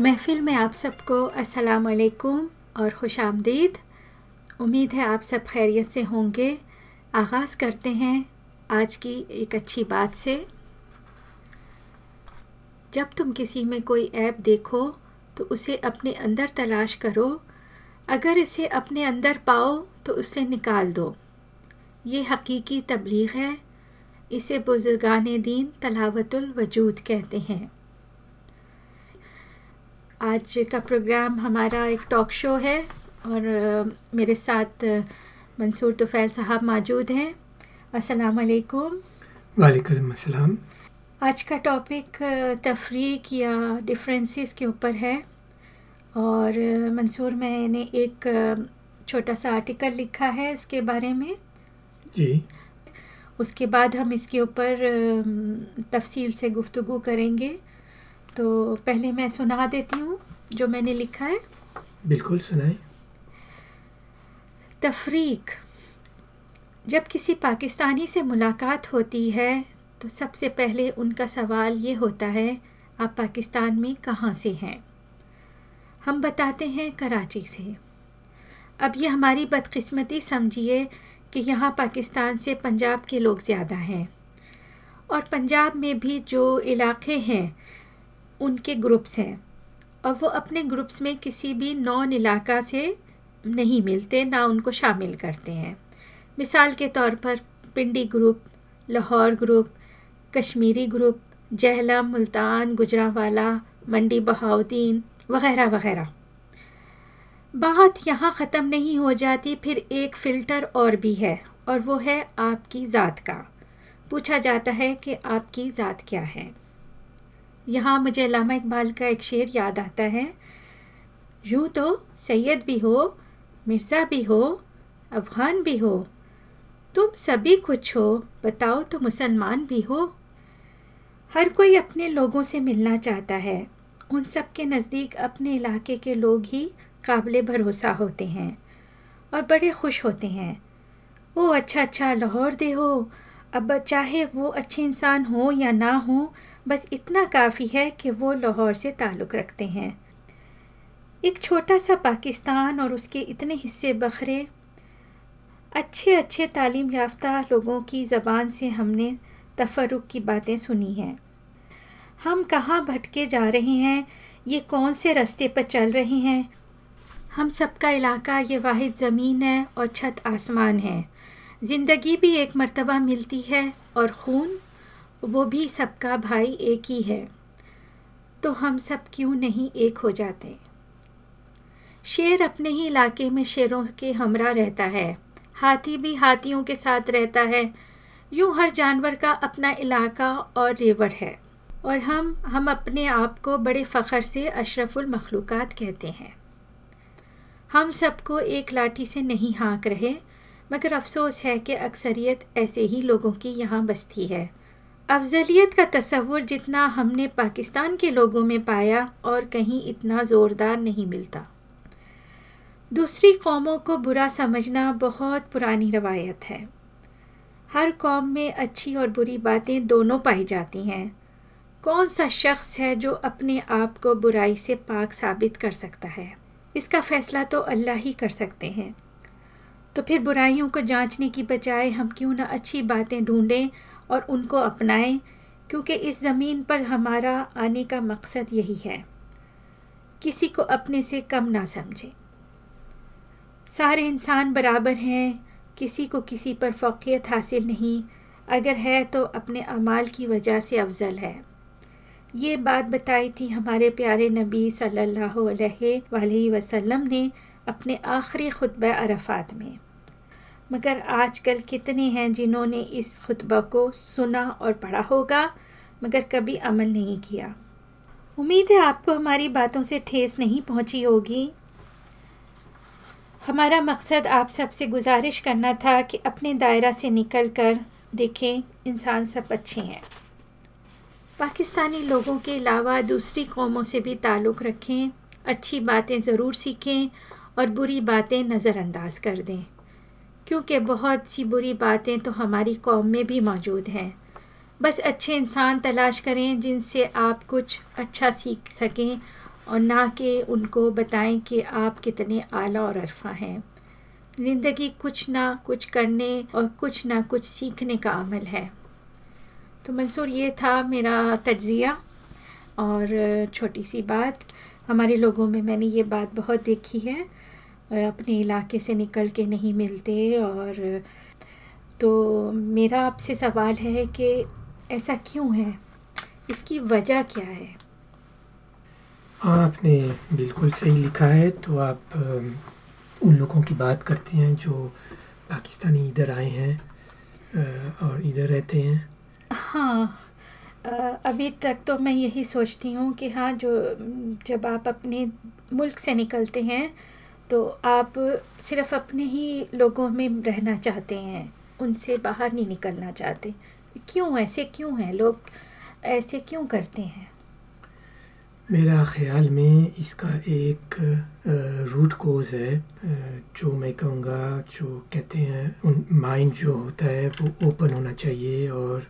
महफिल में आप सबको अस्सलाम वालेकुम और खुश आमदीद। उम्मीद है आप सब खैरियत से होंगे। आगाज़ करते हैं आज की एक अच्छी बात से। जब तुम किसी में कोई ऐप देखो तो उसे अपने अंदर तलाश करो। अगर इसे अपने अंदर पाओ तो उसे निकाल दो। ये हकीकी तबलीग है। इसे बुजुर्गान दीन तलावतुल वजूद कहते हैं। आज का प्रोग्राम हमारा एक टॉक शो है और मेरे साथ मंसूर तुफ़ैल साहब मौजूद हैं। अस्सलाम वालेकुम। वालेकुम अस्सलाम। आज का टॉपिक तफरीक या डिफरेंसेस के ऊपर है और मंसूर मैंने एक छोटा सा आर्टिकल लिखा है इसके बारे में। जी। उसके बाद हम इसके ऊपर तफसील से गुफ्तगु करेंगे। तो पहले मैं सुना देती हूँ जो मैंने लिखा है। बिल्कुल सुनाए। तफरीक। जब किसी पाकिस्तानी से मुलाकात होती है तो सबसे पहले उनका सवाल ये होता है आप पाकिस्तान में कहाँ से हैं? हम बताते हैं कराची से। अब ये हमारी बदकिस्मती समझिए कि यहाँ पाकिस्तान से पंजाब के लोग ज़्यादा हैं। और पंजाब में भी जो इलाके हैं उनके ग्रुप्स हैं। और वो अपने ग्रुप्स में किसी भी नॉन इलाका से नहीं मिलते, ना उनको शामिल करते हैं। मिसाल के तौर पर Pindi group, Lahore group, Kashmiri group, जहला, मुल्तान, गुजरावाला, मंडी, बहाउद्दीन वगैरह वगैरह। बात यहाँ ख़त्म नहीं हो जाती, फिर एक फ़िल्टर और भी है, और वो है आपकी ज़ात का। पूछा जाता है कि आपकी ज़ात क्या है। यहाँ मुझे अलामा इकबाल का एक शेर याद आता है। यूँ तो सैयद भी हो, मिर्ज़ा भी हो, अफ़गान भी हो, तुम सभी कुछ हो, बताओ तो मुसलमान भी हो। हर कोई अपने लोगों से मिलना चाहता है। उन सब के नज़दीक अपने इलाके के लोग ही काबिल भरोसा होते हैं और बड़े खुश होते हैं। वो अच्छा अच्छा लाहौर दे हो, अब चाहे वो अच्छे इंसान हो या ना हो बस इतना काफ़ी है कि वो लाहौर से ताल्लुक़ रखते हैं। एक छोटा सा पाकिस्तान और उसके इतने हिस्से बखरे। अच्छे अच्छे तालीम याफ्ता लोगों की ज़बान से हमने तफरुक की बातें सुनी हैं। हम कहाँ भटके जा रहे हैं? ये कौन से रास्ते पर चल रहे हैं? हम सबका इलाका ये वाहिद ज़मीन है और छत आसमान है। ज़िंदगी भी एक मर्तबा मिलती है और खून वो भी सबका भाई एक ही है। तो हम सब क्यों नहीं एक हो जाते? शेर अपने ही इलाके में शेरों के हमरा रहता है। हाथी भी हाथियों के साथ रहता है। यूँ हर जानवर का अपना इलाका और रेवर है। और हम हम अपने आप को बड़े फ़ख्र से अशरफुल मखलूक़ात कहते हैं। हम सबको एक लाठी से नहीं हाँक रहे, मगर अफसोस है कि अक्सरियत ऐसे ही लोगों की यहाँ बसती है। अफजलियत का तस्वुर जितना हमने पाकिस्तान के लोगों में पाया और कहीं इतना ज़ोरदार नहीं मिलता। दूसरी कौमों को बुरा समझना बहुत पुरानी रवायत है। हर कौम में अच्छी और बुरी बातें दोनों पाई जाती हैं। कौन सा शख्स है जो अपने आप को बुराई से पाक साबित कर सकता है? इसका फ़ैसला तो अल्लाह ही कर सकते हैं। तो फिर बुराइयों को जांचने की बजाय हम क्यों ना अच्छी बातें ढूंढें और उनको अपनाएँ, क्योंकि इस ज़मीन पर हमारा आने का मकसद यही है। किसी को अपने से कम ना समझें। सारे इंसान बराबर हैं, किसी को किसी पर फ़ौकियत हासिल नहीं। अगर है तो अपने अमाल की वजह से अफजल है। ये बात बताई थी हमारे प्यारे नबी सल्लल्लाहु अलैहि वसल्लम ने अपने आखिरी खुतब अरफात में। मगर आजकल कितने हैं जिन्होंने इस खुतबा को सुना और पढ़ा होगा, मगर कभी अमल नहीं किया। उम्मीद है आपको हमारी बातों से ठेस नहीं पहुँची होगी। हमारा मकसद आप सबसे गुजारिश करना था कि अपने दायरा से निकल कर देखें, इंसान सब अच्छे हैं। पाकिस्तानी लोगों के अलावा दूसरी कौमों से भी ताल्लुक़ रखें, अच्छी बातें ज़रूर सीखें और बुरी बातें नज़रअंदाज कर दें। क्योंकि बहुत सी बुरी बातें तो हमारी कौम में भी मौजूद हैं। बस अच्छे इंसान तलाश करें जिनसे आप कुछ अच्छा सीख सकें और ना कि उनको बताएँ कि आप कितने आला और अरफा हैं। ज़िंदगी कुछ ना कुछ करने और कुछ ना कुछ सीखने का अमल है। तो मंसूर, ये था मेरा तजिया और छोटी सी बात। हमारे लोगों में मैंने ये बात बहुत देखी है। अपने इलाके से निकल के नहीं मिलते और तो मेरा आपसे सवाल है कि ऐसा क्यों है? इसकी वजह क्या है? हाँ आपने बिल्कुल सही लिखा है तो आप उन लोगों की बात करते हैं जो पाकिस्तानी इधर आए हैं और इधर रहते हैं। हाँ अभी तक तो मैं यही सोचती हूँ कि हाँ जो जब आप अपने मुल्क से निकलते हैं तो आप सिर्फ़ अपने ही लोगों में रहना चाहते हैं, उनसे बाहर नहीं निकलना चाहते। क्यों ऐसे क्यों हैं? लोग ऐसे क्यों करते हैं? मेरा ख्याल में इसका एक रूट कोज है जो मैं कहूँगा, जो कहते हैं, उन माइंड जो होता है, वो ओपन होना चाहिए और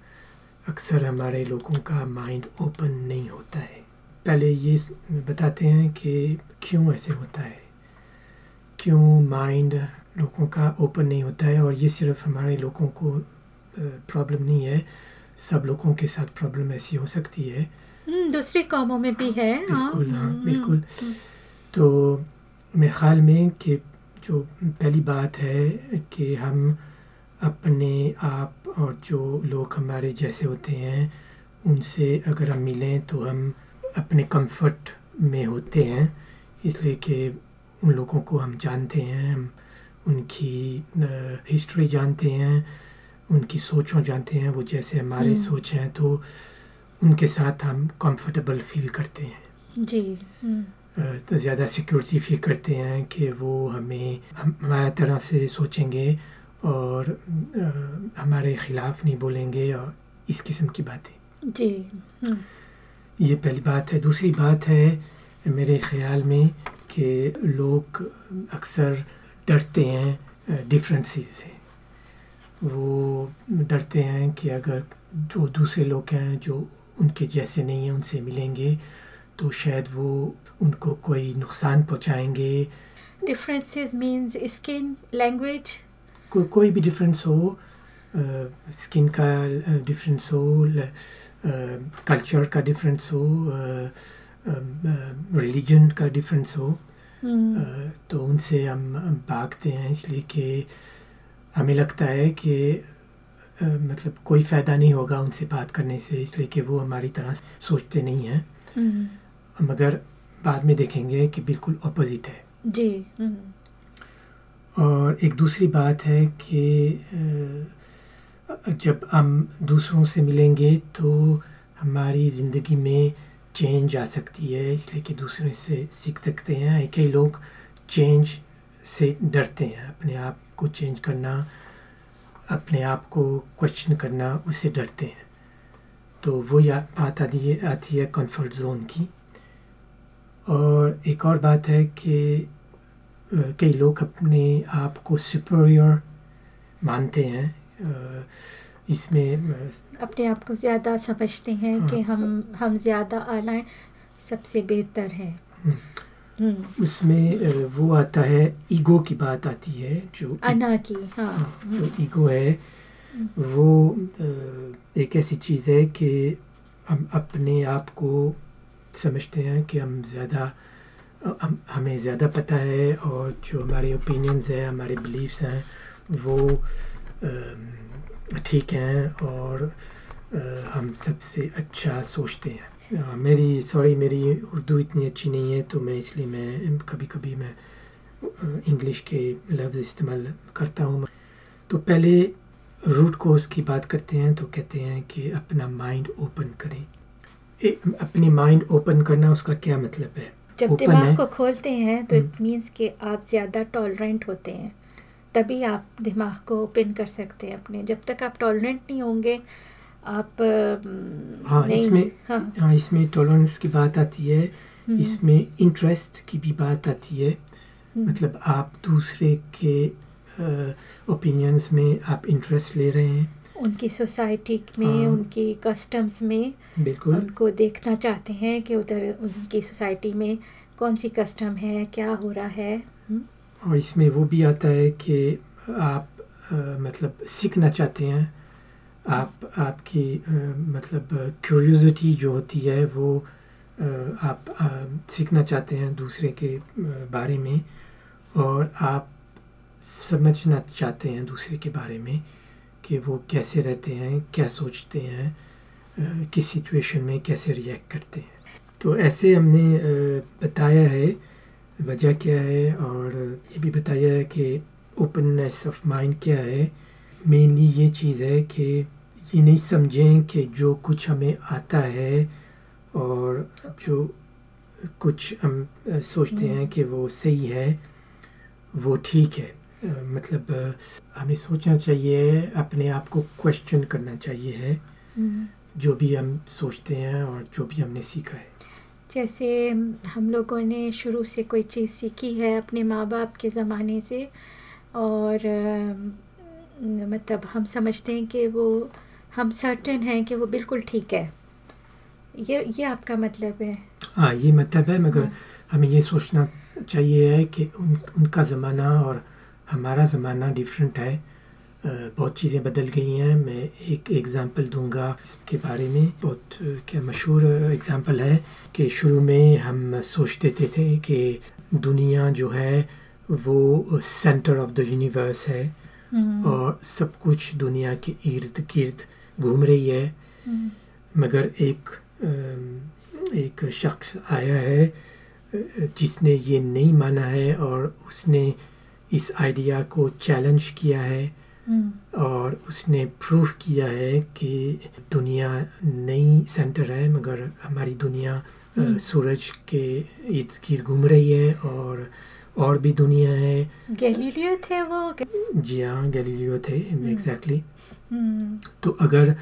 अक्सर हमारे लोगों का माइंड ओपन नहीं होता है। पहले ये बताते हैं कि क्यों ऐसे होता है। क्यों माइंड लोगों का ओपन नहीं होता है और ये सिर्फ़ हमारे लोगों को प्रॉब्लम नहीं है। सब लोगों के साथ प्रॉब्लम ऐसी हो सकती है। हम्म, दूसरे कामों में भी है हाँ। बिल्कुल हाँ, हाँ बिल्कुल। तो मेरे ख्याल में कि जो पहली बात है कि हम अपने आप और जो लोग हमारे जैसे होते हैं उनसे अगर हम मिलें तो हम अपने कंफर्ट में होते हैं। इसलिए कि उन लोगों को हम जानते हैं हम उनकी हिस्ट्री जानते हैं उनकी सोचों जानते हैं वो जैसे हमारे हम्म। सोच हैं तो उनके साथ हम कंफर्टेबल फील करते हैं जी हम्म। तो ज़्यादा सिक्योरिटी फील करते हैं कि वो हमें हम हमारा तरह से सोचेंगे और आ, हमारे ख़िलाफ़ नहीं बोलेंगे और इस किस्म की बातें जी हम्म। ये पहली बात है दूसरी बात है मेरे ख्याल में कि लोग अक्सर डरते हैं डिफरेंसेस से। वो डरते हैं कि अगर जो दूसरे लोग हैं जो उनके जैसे नहीं हैं उनसे मिलेंगे तो शायद वो उनको कोई नुकसान पहुंचाएँगे। डिफरेंसेस मींस स्किन लैंग्वेज को, कोई भी डिफरेंस हो स्किन का डिफरेंस हो कल्चर का डिफरेंस हो रिलीजन का डिफरेंस हो। तो उनसे हम भागते हैं इसलिए कि हमें लगता है कि मतलब कोई फ़ायदा नहीं होगा उनसे बात करने से इसलिए कि वो हमारी तरह सोचते नहीं हैं। मगर बाद में देखेंगे कि बिल्कुल अपोजिट है जी। और एक दूसरी बात है कि जब हम दूसरों से मिलेंगे तो हमारी ज़िंदगी में चेंज आ सकती है, इसलिए कि दूसरे से सीख सकते हैं। कई लोग चेंज से डरते हैं। अपने आप को चेंज करना, अपने आप को क्वेश्चन करना उससे डरते हैं। तो वो या, बात आती है आती है कंफर्ट जोन की। और एक और बात है कि कई लोग अपने आप को सुपरियर मानते हैं। इसमें अपने आप को ज़्यादा समझते हैं हाँ, कि हम हम ज़्यादा आलाएँ सबसे बेहतर है। हम्म। हम्म। उसमें वो आता है ईगो की बात आती है जो अना की हाँ, हाँ जो ईगो है वो एक ऐसी चीज़ है कि हम अपने आप को समझते हैं कि हम ज़्यादा हम, हमें ज़्यादा पता है और जो हमारे ओपिनियंस हैं हमारे बिलीव्स हैं वो ठीक हैं और आ, हम सबसे अच्छा सोचते हैं। आ, मेरी सॉरी मेरी उर्दू इतनी अच्छी नहीं है तो मैं इसलिए मैं कभी कभी मैं इंग्लिश के लफ्ज़ इस्तेमाल करता हूँ। तो पहले रूट कोर्स की बात करते हैं तो कहते हैं कि अपना माइंड ओपन करें। ए, अपनी माइंड ओपन करना उसका क्या मतलब है? जब दिमाग को खोलते हैं तो इट मीन्स कि आप ज़्यादा टॉलरेंट होते हैं। तभी आप दिमाग को ओपन कर सकते हैं अपने। जब तक आप टॉलरेंट नहीं होंगे आप हाँ इसमें हाँ, हाँ इसमें टॉलरेंस की बात आती है हम्म। इसमें इंटरेस्ट की भी बात आती है। हम्म। मतलब आप दूसरे के ओपिनियंस में आप इंटरेस्ट ले रहे हैं। उनकी सोसाइटी में हाँ। उनकी कस्टम्स में बिल्कुल। उनको देखना चाहते हैं कि उधर उनकी सोसाइटी में कौन सी कस्टम है क्या हो रहा है। हम्म, और इसमें वो भी आता है कि आप अ, मतलब सीखना चाहते हैं आप आपकी अ, मतलब क्यूरियोसिटी जो होती है वो अ, आप अ, सीखना चाहते हैं दूसरे के बारे में और आप समझना चाहते हैं दूसरे के बारे में कि वो कैसे रहते हैं क्या सोचते हैं किस सिचुएशन में कैसे रिएक्ट करते हैं। तो ऐसे हमने बताया है वजह क्या है और ये भी बताया है कि ओपननेस ऑफ़ माइंड क्या है? मेनली ये चीज़ है कि ये नहीं समझें कि जो कुछ हमें आता है और जो कुछ हम सोचते हैं कि वो सही है वो ठीक है। मतलब हमें सोचना चाहिए अपने आप को क्वेश्चन करना चाहिए है। हम्म। जो भी हम सोचते हैं और जो भी हमने सीखा है। जैसे हम लोगों ने शुरू से कोई चीज़ सीखी है अपने माँ बाप के ज़माने से और मतलब हम समझते हैं कि वो हम सर्टेन हैं कि वो बिल्कुल ठीक है। ये ये आपका मतलब है? हाँ ये मतलब है मगर हाँ। हमें ये सोचना चाहिए है कि उन उनका ज़माना और हमारा ज़माना डिफरेंट है। बहुत चीज़ें बदल गई हैं। मैं एक एग्ज़ाम्पल दूँगा इसके बारे में। बहुत क्या मशहूर एग्ज़ाम्पल है कि शुरू में हम सोचते थे, थे कि दुनिया जो है वो सेंटर ऑफ़ द यूनिवर्स है। हम्म, और सब कुछ दुनिया के इर्द गिर्द घूम रही है। हम्म, मगर एक एक शख्स आया है जिसने ये नहीं माना है और उसने इस आइडिया को चैलेंज किया है। और उसने प्रूफ किया है कि दुनिया नई सेंटर है मगर हमारी दुनिया हम्म। सूरज के इर्द गिर्द घूम रही है और और भी दुनिया है। गैलीलियो थे वो? जी हाँ गैलीलियो थे एग्जैक्टली हम्म, तो अगर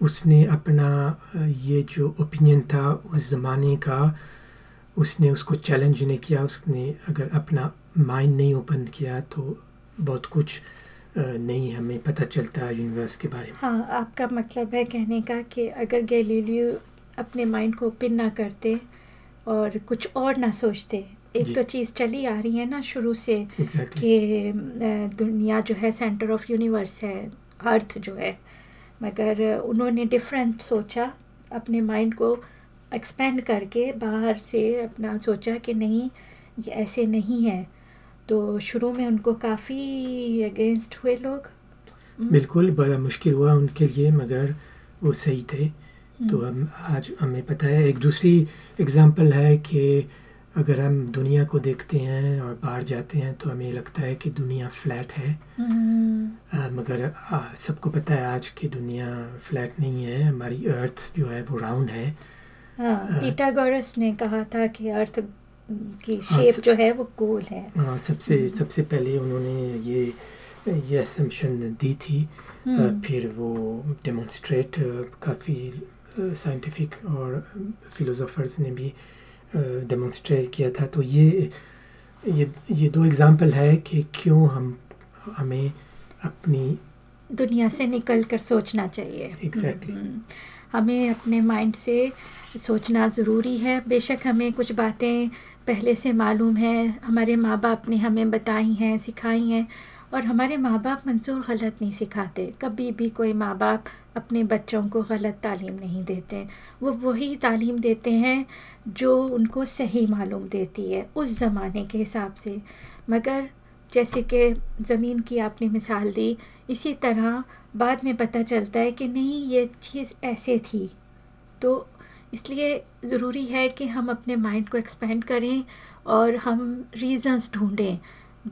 उसने अपना ये जो ओपिनियन था उस ज़माने का उसने उसको चैलेंज नहीं किया उसने अगर अपना माइंड नहीं ओपन किया तो बहुत कुछ नहीं हमें पता चलता है यूनिवर्स के बारे में। हाँ आपका मतलब है कहने का कि अगर गैलीलियो अपने माइंड को ओपन ना करते और कुछ और ना सोचते एक तो चीज़ चली आ रही है ना शुरू से एग्जैक्टली कि दुनिया जो है सेंटर ऑफ़ यूनिवर्स है अर्थ जो है। मगर उन्होंने डिफरेंट सोचा अपने माइंड को एक्सपेंड करके बाहर से अपना सोचा कि नहीं ये ऐसे नहीं है। तो शुरू में उनको काफ़ी अगेंस्ट हुए लोग। हम्म, बिल्कुल बड़ा मुश्किल हुआ उनके लिए मगर वो सही थे। हम्म, तो हम आज हमें पता है एक दूसरी एग्जांपल है कि अगर हम दुनिया को देखते हैं और बाहर जाते हैं तो हमें लगता है कि दुनिया फ्लैट है। हम्म, आ, मगर सबको पता है आज की दुनिया फ्लैट नहीं है। हमारी अर्थ जो है वो राउंड है। हाँ अ, पीटागोरस ने कहा था कि अर्थ की हाँ, शेप जो है वो गोल है। आ, सबसे हम्म। सबसे पहले उन्होंने ये ये असम्पशन दी थी। हम्म, फिर वो डेमोन्स्ट्रेट काफ़ी साइंटिफिक और फिलोसोफर्स ने भी डेमोन्स्ट्रेट किया था। तो ये ये ये दो एग्जांपल है कि क्यों हम हमें अपनी दुनिया से निकल कर सोचना चाहिए। Exactly Exactly. हम्म, हमें अपने माइंड से सोचना ज़रूरी है। बेशक हमें कुछ बातें पहले से मालूम है, हमारे माँ बाप ने हमें बताई हैं, सिखाई हैं और हमारे माँ बाप मंसूर गलत नहीं सिखाते। कभी भी कोई माँ बाप अपने बच्चों को गलत तालीम नहीं देते। वो वही तालीम देते हैं जो उनको सही मालूम देती है, उस ज़माने के हिसाब से। मगर जैसे कि ज़मीन की आपने मिसाल दी, इसी तरह बाद में पता चलता है कि नहीं, ये चीज़ ऐसे थी। तो इसलिए ज़रूरी है कि हम अपने माइंड को एक्सपेंड करें और हम रीज़न्स ढूंढें,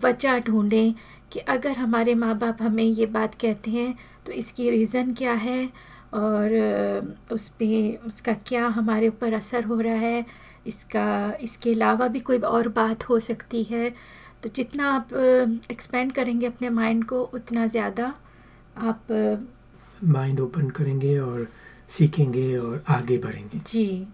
वजह ढूंढें कि अगर हमारे माँ बाप हमें ये बात कहते हैं तो इसकी रीज़न क्या है और उस पर उसका क्या हमारे ऊपर असर हो रहा है, इसका, इसके अलावा भी कोई और बात हो सकती है। तो जितना आप एक्सपेंड करेंगे अपने माइंड को, उतना ज़्यादा आप माइंड ओपन करेंगे और सीखेंगे और आगे बढ़ेंगे। जी।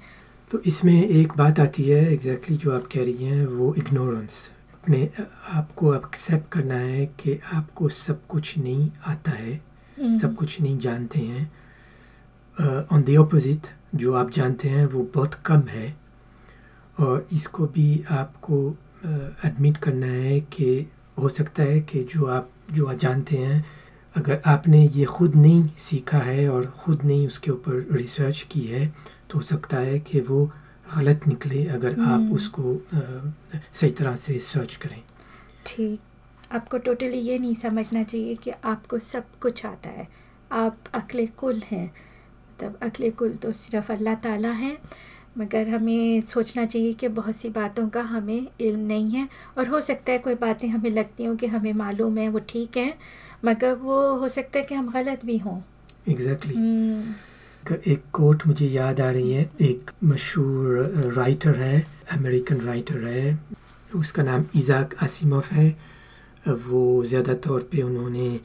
तो इसमें एक बात आती है एग्जैक्टली exactly जो आप कह रही हैं वो इग्नोरेंस अपने आपको एक्सेप्ट करना है कि आपको सब कुछ नहीं आता है हम्म। सब कुछ नहीं जानते हैं। ऑन द ऑपोजिट जो आप जानते हैं वो बहुत कम है। और इसको भी आपको एडमिट uh, करना है कि हो सकता है कि जो आप जो आप जानते हैं अगर आपने ये खुद नहीं सीखा है और ख़ुद नहीं उसके ऊपर रिसर्च की है तो हो सकता है कि वो गलत निकले अगर आप हम्म। उसको अ, सही तरह से सर्च करें। ठीक। आपको टोटली ये नहीं समझना चाहिए कि आपको सब कुछ आता है। आप अकले कुल हैं। मतलब अकले कुल तो सिर्फ़ अल्लाह ताला है मगर हमें सोचना चाहिए कि बहुत सी बातों का हमें इल्म नहीं है। और हो सकता है कोई बातें हमें लगती हों कि हमें मालूम है वो ठीक है मगर वो हो सकता है कि हम गलत भी हों। एग्जैक्टली हम्म, एक कोट मुझे याद आ रही है। एक मशहूर राइटर है अमेरिकन राइटर है। उसका नाम इजाक आसिमोव है। वो ज़्यादा तौर पे उन्होंने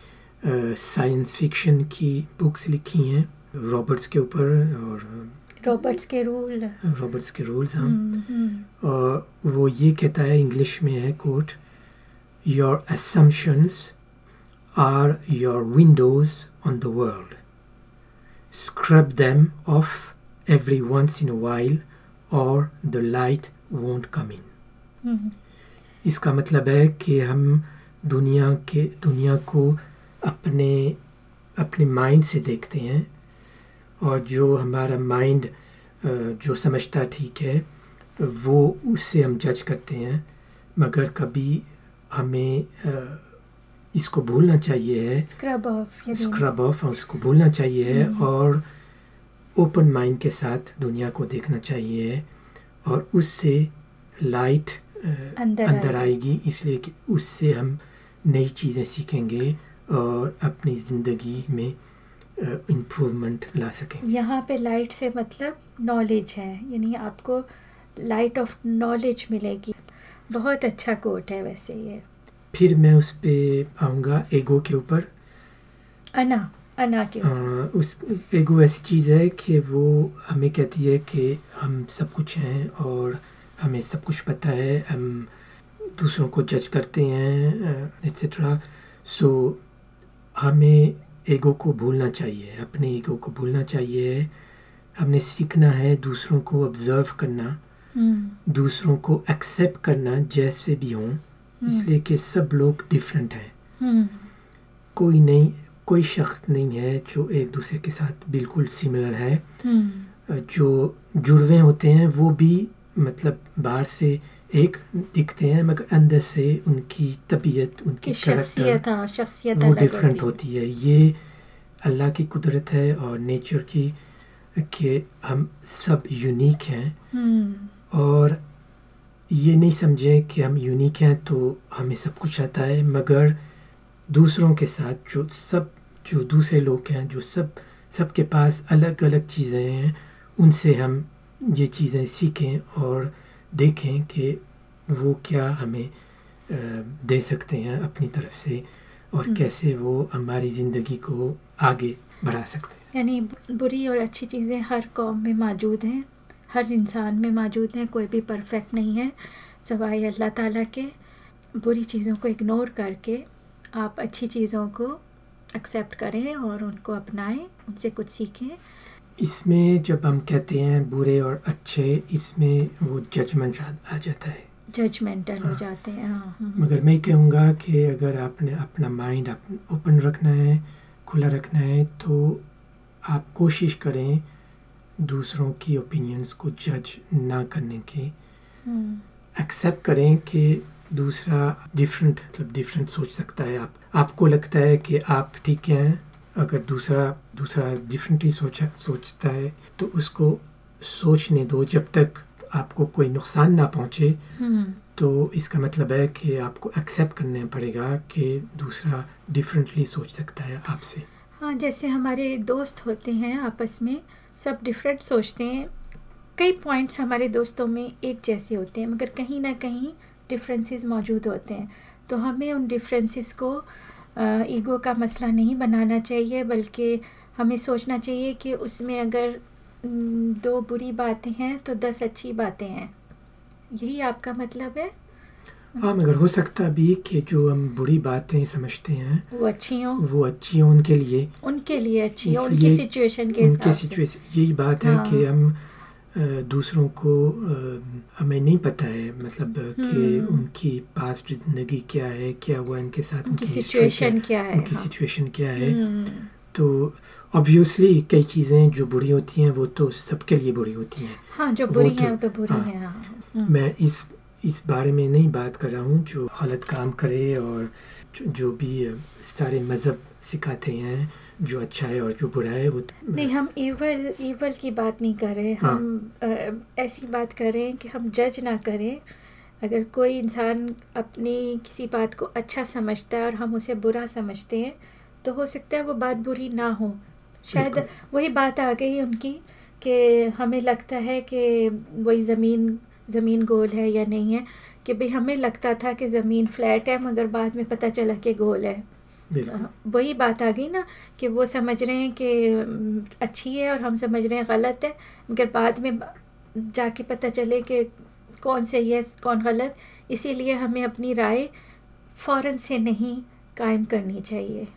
साइंस फिक्शन की बुक्स लिखी हैं। रॉबर्ट्स के ऊपर और रॉबर्ट्स के रूल रॉबर्ट्स के रूल्स हम हम्म, हम्म, और वो ये कहता है इंग्लिश में है quote your assumptions are your windows on the world scrub them off every once in a while or the light won't come in. Hmm, इसका मतलब है कि हम दुनिया के दुनिया को अपने अपने माइंड से देखते हैं और जो हमारा माइंड जो समझता ठीक है वो उससे हम जज करते हैं। मगर कभी हमें अ, इसको भूलना चाहिए। है स्क्रब ऑफ़ स्क्रब ऑफ़ और उसको भूलना चाहिए है हम्म। और ओपन माइंड के साथ दुनिया को देखना चाहिए है और उससे लाइट अंदर अंदर आएगी। आएगी इसलिए कि उससे हम नई चीज़ें सीखेंगे और अपनी ज़िंदगी में इम्प्रूवमेंट ला सकेंगे। यहाँ पे लाइट से मतलब नॉलेज है यानी आपको लाइट ऑफ़ नॉलेज मिलेगी। बहुत अच्छा कोट है वैसे ये। फिर मैं उस पर आऊँगा एगो के ऊपर। अना अना के अ, उस एगो ऐसी चीज़ है कि वो हमें कहती है कि हम सब कुछ हैं और हमें सब कुछ पता है हम दूसरों को जज करते हैं एक्सेट्रा सो हमें ईगो को भूलना चाहिए अपने ईगो को भूलना चाहिए। हमने सीखना है दूसरों को ऑब्ज़र्व करना हम्म, दूसरों को एक्सेप्ट करना जैसे भी हों। इसलिए कि सब लोग डिफरेंट हैं। हम्म, कोई नहीं कोई शख्स नहीं है जो एक दूसरे के साथ बिल्कुल सिमिलर है। हम्म, जो जुड़वे होते हैं वो भी मतलब बाहर से एक दिखते हैं मगर अंदर से उनकी तबीयत उनकी शख्सियत हाँ शख्सियत वो डिफरेंट होती है। ये अल्लाह की कुदरत है और नेचर की कि हम सब यूनिक हैं। हम्म, और ये नहीं समझें कि हम यूनिक हैं तो हमें सब कुछ आता है मगर दूसरों के साथ जो सब जो दूसरे लोग हैं जो सब सबके पास अलग अलग चीज़ें हैं उनसे हम ये चीज़ें सीखें और देखें कि वो क्या हमें दे सकते हैं अपनी तरफ़ से और हम्म। कैसे वो हमारी ज़िंदगी को आगे बढ़ा सकते हैं यानी बुरी और अच्छी चीज़ें हर कौम में मौजूद हैं हर इंसान में मौजूद हैं कोई भी परफेक्ट नहीं है। सवाई अल्लाह ताला के बुरी चीज़ों को इग्नोर करके आप अच्छी चीज़ों को एक्सेप्ट करें और उनको अपनाएँ उनसे कुछ सीखें। इसमें जब हम कहते हैं बुरे और अच्छे इसमें वो जजमेंट आ जाता है। जजमेंटल हो हाँ। जाते हैं हाँ हाँ। मगर मैं कहूँगा कि अगर आपने अपना माइंड ओपन रखना है खुला रखना है तो आप कोशिश करें दूसरों की ओपिनियंस को जज ना करने की। एक्सेप्ट करें कि दूसरा डिफरेंट मतलब डिफरेंट सोच सकता है आप। आपको लगता है कि आप ठीक हैं अगर दूसरा दूसरा डिफरेंटली सोचा सोचता है तो उसको सोचने दो जब तक आपको कोई नुकसान ना पहुँचे। हम्म, तो इसका मतलब है कि आपको एक्सेप्ट करना पड़ेगा कि दूसरा डिफरेंटली सोच सकता है आपसे। हाँ जैसे हमारे दोस्त होते हैं आपस में सब डिफरेंट सोचते हैं। कई पॉइंट्स हमारे दोस्तों में एक जैसे होते हैं, मगर कहीं ना कहीं डिफरेंसेस मौजूद होते हैं। तो हमें उन डिफरेंसेस को ईगो का मसला नहीं बनाना चाहिए, बल्कि हमें सोचना चाहिए कि उसमें अगर दो बुरी बातें हैं तो दस अच्छी बातें हैं। यही आपका मतलब है? हाँ मगर हो सकता भी कि जो हम बुरी बातें समझते हैं वो अच्छी हो वो अच्छी हो उनके लिए उनके लिए अच्छी हो उनकी सिचुएशन के उनके सिचुएशन यही बात है हाँ। कि हम दूसरों को हमें नहीं पता है मतलब कि हम्म। उनकी पास्ट ज़िंदगी क्या है क्या हुआ इनके साथ उनकी सिचुएशन क्या है उनकी हाँ। सिचुएशन क्या है हम्म, तो ऑब्वियसली कई चीज़ें जो बुरी होती हैं वो तो सबके लिए बुरी होती हैं हाँ जो बुरी तो- है वो तो बुरी हाँ। है हाँ हम्म, मैं इस इस बारे में नहीं बात कर रहा हूँ जो गलत काम करे और जो, भी सारे मज़हब सिखाते हैं जो अच्छा है और जो बुरा है वो तो- नहीं हम इवल इवल की बात नहीं कर रहे हाँ। हम अ, ऐसी बात कर रहे हैं कि हम जज ना करें। अगर कोई इंसान अपनी किसी बात को अच्छा समझता है और हम उसे बुरा समझते हैं तो हो सकता है वो बात बुरी ना हो। शायद वही बात आ गई उनकी कि हमें लगता है कि वही ज़मीन ज़मीन गोल है या नहीं है कि भाई हमें लगता था कि ज़मीन फ्लैट है मगर बाद में पता चला कि गोल है। हाँ, वही बात आ गई ना कि वो समझ रहे हैं कि अच्छी है और हम समझ रहे हैं गलत है मगर बाद में जाके पता चले कि कौन सही है कौन गलत इसीलिए हमें अपनी राय फ़ौरन से नहीं कायम करनी चाहिए।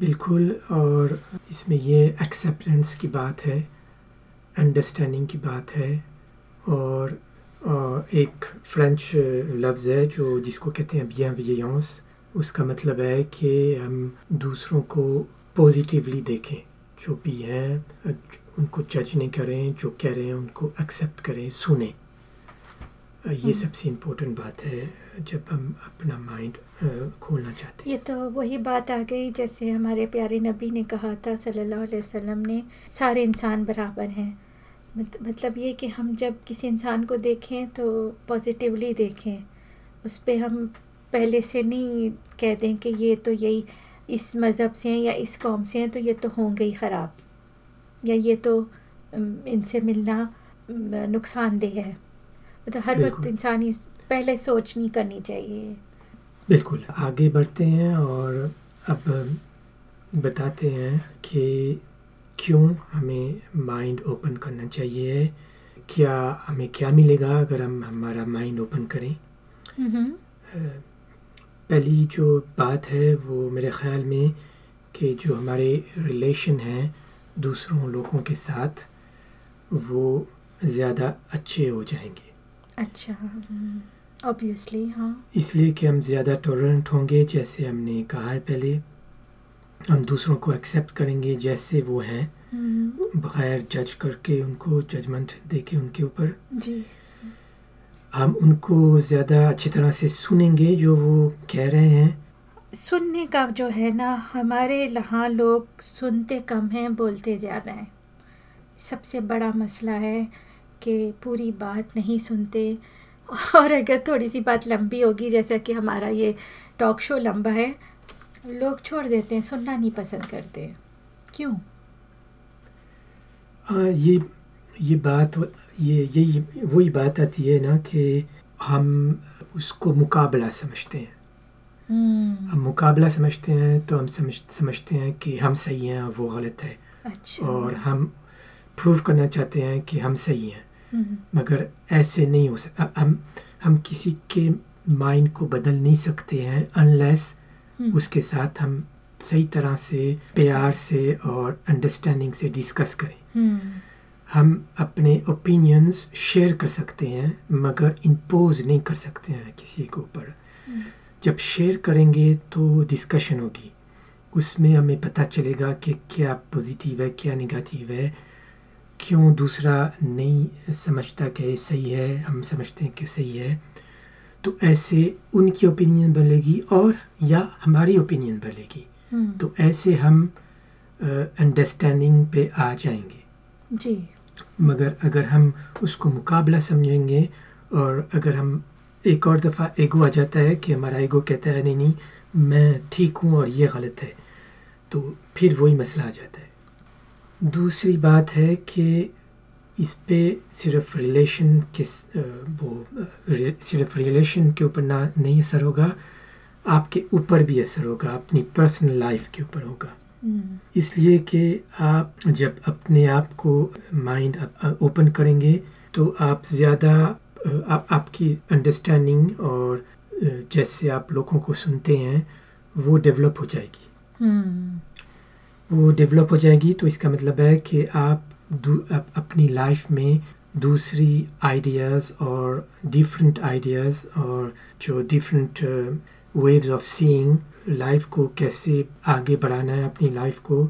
बिल्कुल और इसमें ये एक्सेप्टेंस की बात है अंडरस्टैंडिंग की बात है और एक फ्रेंच लफ्ज़ है जो जिसको कहते हैं बियनवियंस उसका मतलब है कि हम दूसरों को पॉजिटिवली देखें जो भी हैं उनको जज नहीं करें जो कह रहे हैं उनको एक्सेप्ट करें सुने। ये हम्म। सबसे इम्पोर्टेंट बात है जब हम अपना माइंड खोलना चाहते हैं। ये तो वही बात आ गई जैसे हमारे प्यारे नबी ने कहा था सल्लल्लाहु अलैहि वसल्लम ने सारे इंसान बराबर हैं। मत- मतलब ये कि हम जब किसी इंसान को देखें तो पॉजिटिवली देखें उस पर हम पहले से नहीं कह दें कि ये तो यही इस मज़हब से हैं या इस कौम से हैं तो ये तो होंगे ही ख़राब या ये तो इनसे मिलना नुकसानदेह है मतलब हर वक्त। इंसान इस पहले सोच नहीं करनी चाहिए बिल्कुल आगे बढ़ते हैं और अब बताते हैं कि क्यों हमें माइंड ओपन करना चाहिए? क्या हमें क्या मिलेगा अगर हम हमारा माइंड ओपन करें? हम्म अ, पहली जो बात है वो मेरे ख्याल में कि जो हमारे रिलेशन हैं दूसरों लोगों के साथ वो ज़्यादा अच्छे हो जाएँगे। अच्छा ऑब्वियसली हाँ। इसलिए कि हम ज़्यादा टॉलरेंट होंगे जैसे हमने कहा है पहले। हम दूसरों को एक्सेप्ट करेंगे जैसे वो हैं। हम्म, बगैर जज करके उनको जजमेंट दे के उनके ऊपर। जी। हम उनको ज़्यादा अच्छी तरह से सुनेंगे जो वो कह रहे हैं। सुनने का जो है ना हमारे यहाँ लोग सुनते कम हैं बोलते ज़्यादा हैं। सबसे बड़ा मसला है कि पूरी बात नहीं सुनते। और अगर थोड़ी सी बात लंबी होगी जैसा कि हमारा ये टॉक शो लंबा है लोग छोड़ देते हैं सुनना नहीं पसंद करते। क्यों? हाँ ये ये बात ये यही वही बात आती है ना कि हम उसको मुकाबला समझते हैं। हम्म, हम मुकाबला समझते हैं तो हम समझ समझते हैं कि हम सही हैं वो गलत है। अच्छा। और हम प्रूव करना चाहते हैं कि हम सही हैं। हम्म, मगर ऐसे नहीं हो सकता हम हम किसी के माइंड को बदल नहीं सकते हैं अनलेस उसके साथ हम सही तरह से प्यार से और अंडरस्टैंडिंग से डिस्कस करें। हम्म, हम अपने ओपिनियंस शेयर कर सकते हैं मगर इम्पोज नहीं कर सकते हैं किसी के ऊपर। हम्म, जब शेयर करेंगे तो डिस्कशन होगी। उसमें हमें पता चलेगा कि क्या पॉजिटिव है क्या निगेटिव है। क्यों दूसरा नहीं समझता कि सही है हम समझते हैं कि सही है। तो ऐसे उनकी ओपिनियन बनेगी और या हमारी ओपिनियन बनेगी हम्म, तो ऐसे हम अंडरस्टैंडिंग पे आ जाएँगे। जी। मगर अगर हम उसको मुकाबला समझेंगे और अगर हम एक और दफ़ा एगो आ जाता है कि हमारा एगो कहता है नहीं नहीं मैं ठीक हूँ और ये गलत है तो फिर वही मसला आ जाता है। दूसरी बात है कि इस पे सिर्फ़ रिलेशन के वो सिर्फ़ रिलेशन के ऊपर ना नहीं असर होगा आपके ऊपर भी असर होगा अपनी पर्सनल लाइफ के ऊपर होगा। हम्म, इसलिए कि आप जब अपने आप को माइंड ओपन करेंगे तो आप ज़्यादा आप आपकी अंडरस्टैंडिंग और जैसे आप लोगों को सुनते हैं वो डेवलप हो जाएगी। हम्म। वो डेवलप हो जाएगी तो इसका मतलब है कि आप अपनी लाइफ में दूसरी आइडियाज़ और डिफरेंट आइडियाज़ और जो different waves of seeing life को कैसे आगे बढ़ाना है अपनी लाइफ को,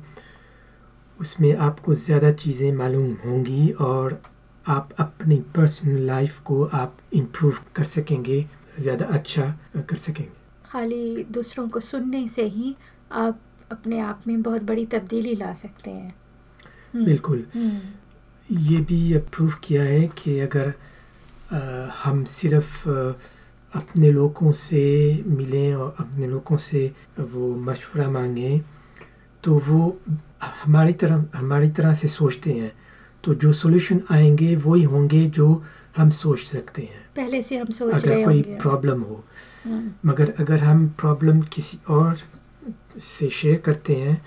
उसमें आपको ज़्यादा चीज़ें मालूम होंगी और आप अपनी पर्सनल लाइफ को आप इम्प्रूव कर सकेंगे, ज़्यादा अच्छा कर सकेंगे। खाली दूसरों को सुनने से ही आप अपने आप में बहुत बड़ी तब्दीली ला सकते हैं। बिल्कुल। हम्म, ये भी प्रूव किया है कि अगर अ, हम सिर्फ़ अपने लोगों से मिलें और अपने लोगों से वो मशवरा मांगें तो वो हमारी तरह हमारी तरह से सोचते हैं। तो जो सॉल्यूशन आएँगे वही होंगे जो हम सोच सकते हैं। पहले से हम सोच अगर रहे अगर कोई प्रॉब्लम हो। हम्म, मगर अगर हम प्रॉब्लम किसी और से शेयर करते हैं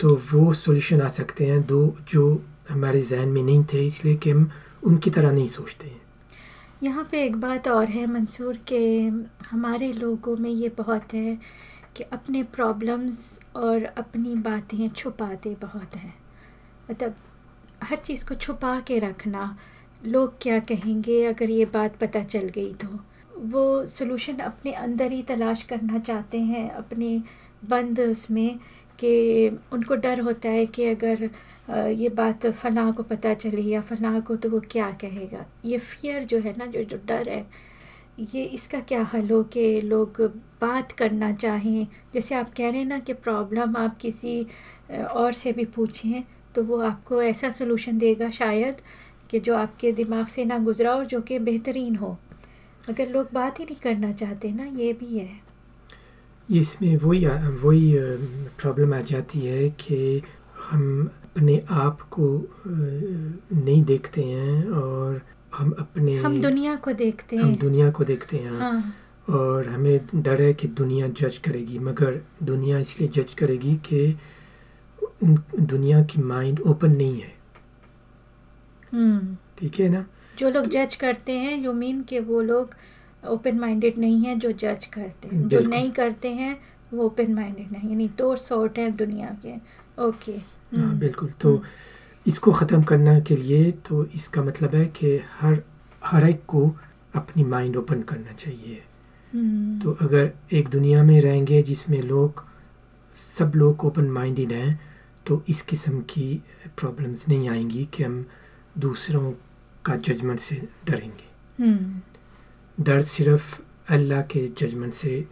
तो वो सॉल्यूशन आ सकते हैं दो जो हमारे जहन में नहीं थे, इसलिए कि हम उनकी तरह नहीं सोचते हैं। यहाँ पे एक बात और है मंसूर, के हमारे लोगों में ये बहुत है कि अपने प्रॉब्लम्स और अपनी बातें छुपाते बहुत हैं। मतलब हर चीज़ को छुपा के रखना, लोग क्या कहेंगे अगर ये बात पता चल गई तो। वो सॉल्यूशन अपने अंदर ही तलाश करना चाहते हैं, अपने बंद उसमें कि उनको डर होता है कि अगर ये बात फलां को पता चली या फलां को तो वो क्या कहेगा। ये फियर जो है ना, जो जो डर है, ये इसका क्या हल हो कि लोग बात करना चाहें? जैसे आप कह रहे हैं ना कि प्रॉब्लम आप किसी और से भी पूछें तो वो आपको ऐसा सोलूशन देगा शायद कि जो आपके दिमाग से ना गुजरा और जो कि बेहतरीन हो। अगर लोग बात ही नहीं करना चाहते ना, ये भी है। इसमें वही वही प्रॉब्लम आ जाती है कि हम अपने आप को नहीं देखते हैं और हम अपने हम दुनिया को देखते हैं। हम दुनिया को देखते हैं। हाँ। और हमें डर है कि दुनिया जज करेगी मगर दुनिया इसलिए जज करेगी कि उन दुनिया की माइंड ओपन नहीं है। हम्म। ठीक है ना? जो लोग जज करते हैं यू मीन कि वो लोग ओपन माइंडेड नहीं है जो जज करते हैं। जो नहीं करते हैं वो ओपन माइंडेड नहीं यानी दो सॉर्ट हैं दुनिया के। ओके। हाँ हम्म, बिल्कुल। तो इसको ख़त्म करने के लिए तो इसका मतलब है कि हर हर एक को अपनी माइंड ओपन करना चाहिए। हम्म, तो अगर एक दुनिया में रहेंगे जिसमें लोग सब लोग ओपन माइंडेड हैं तो इस किस्म की प्रॉब्लम्स नहीं आएँगी कि हम दूसरों का जजमेंट से डरेंगे। डर सिर्फ़ अल्लाह के जजमेंट से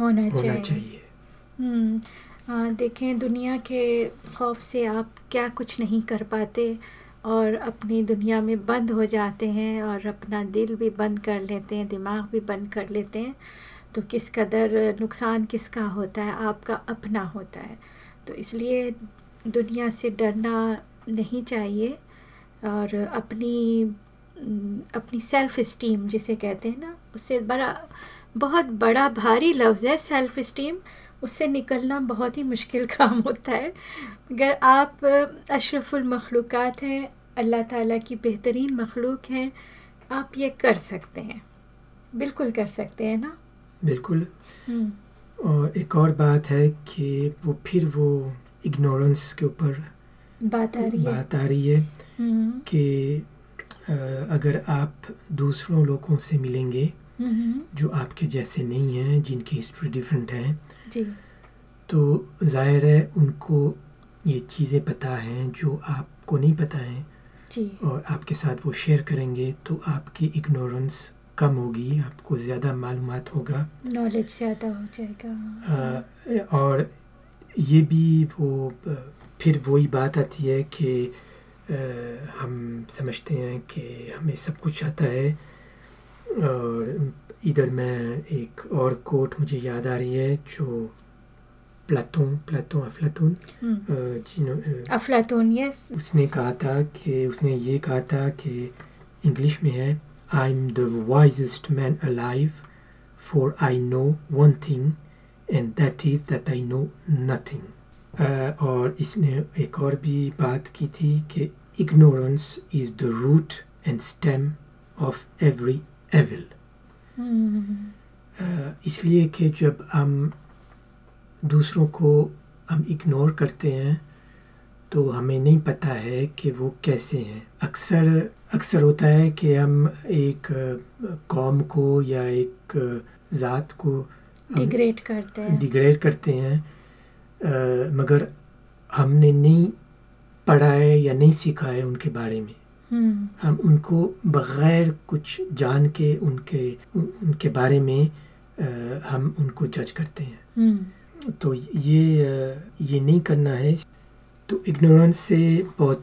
होना होना चाहिए। चाहिए। हम्म, देखें दुनिया के खौफ से आप क्या कुछ नहीं कर पाते और अपनी दुनिया में बंद हो जाते हैं और अपना दिल भी बंद कर लेते हैं दिमाग भी बंद कर लेते हैं। तो किस कदर नुकसान किसका होता है? आपका अपना होता है। तो इसलिए दुनिया से डरना नहीं चाहिए और अपनी अपनी सेल्फ़ इस्टीम जिसे कहते हैं ना उससे बड़ा बहुत बड़ा भारी लफ्ज़ है सेल्फ़ इस्टीम उससे निकलना बहुत ही मुश्किल काम होता है। अगर आप अशरफुल मखलूक़ात हैं अल्लाह ताला की बेहतरीन मखलूक हैं आप ये कर सकते हैं। बिल्कुल कर सकते हैं ना? बिल्कुल। हम्म, और एक और बात है कि वो फिर वो इग्नोरेंस के ऊपर बात आ रही है। बात आ रही है हम्म, कि अगर आप दूसरों लोगों से मिलेंगे जो आपके जैसे नहीं हैं जिनकी हिस्ट्री डिफरेंट है जी। तो ज़ाहिर है उनको ये चीज़ें पता हैं जो आपको नहीं पता है। जी। और आपके साथ वो शेयर करेंगे तो आपकी इग्नोरेंस कम होगी आपको ज़्यादा मालूम होगा। नॉलेज ज़्यादा हो जाएगा। अ, और ये भी वो फिर वही बात आती है कि हम समझते हैं कि हमें सब कुछ आता है और इधर मैं एक और कोट मुझे याद आ रही है जो प्लाटून प्लाटून अफलातून जिन्हों अफलातून यस उसने कहा था कि उसने ये कहा था कि इंग्लिश में है I am the wisest man alive for I know one thing and that is that I know nothing और इसने एक और भी बात की थी कि ignorance is the root and stem of every evil इसलिए कि जब हम दूसरों को हम इग्नोर करते हैं तो हमें नहीं पता है कि वो कैसे हैं। अक्सर अक्सर होता है कि हम एक कौम को या एक ज़ात को डिग्रेड करते हैं। डिग्रेड करते हैं। मगर हमने नहीं पढ़ा है या नहीं सीखा है उनके बारे में। हम्म। हम उनको बगैर कुछ जान के उनके उनके बारे में अ, हम उनको जज करते हैं। हम्म। तो ये ये नहीं करना है। तो इग्नोरेंस से बहुत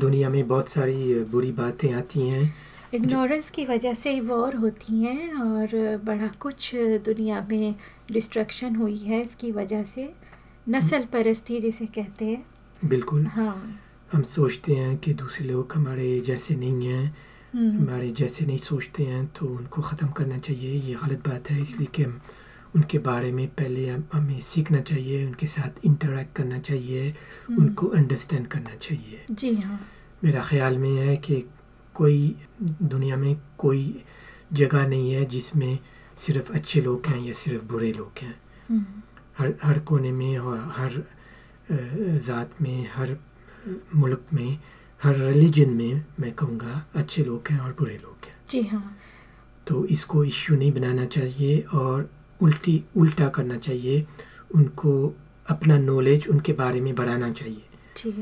दुनिया में बहुत सारी बुरी बातें आती हैं। इग्नोरेंस की वजह से वॉर होती हैं और बड़ा कुछ दुनिया में डिस्ट्रक्शन हुई है इसकी वजह से। नस्ल परस्ती जिसे कहते हैं। बिल्कुल। हाँ। हम सोचते हैं कि दूसरे लोग हमारे जैसे नहीं हैं। हम्म, हमारे जैसे नहीं सोचते हैं तो उनको ख़त्म करना चाहिए। ये गलत बात है इसलिए कि हम उनके बारे में पहले हम हमें सीखना चाहिए उनके साथ इंटरेक्ट करना चाहिए हम्म, उनको अंडरस्टैंड करना चाहिए। जी हाँ। मेरा ख्याल में है कि कोई दुनिया में कोई जगह नहीं है जिसमें सिर्फ़ अच्छे लोग हैं या सिर्फ़ बुरे लोग हैं। हम्म, हर हर कोने में और हर ज़ात में हर मुल्क में हर रिलीजन में मैं कहूँगा अच्छे लोग हैं और बुरे लोग हैं। जी हाँ। तो इसको इश्यू नहीं बनाना चाहिए और उल्टी उल्टा करना चाहिए। उनको अपना नॉलेज उनके बारे में बढ़ाना चाहिए। जी।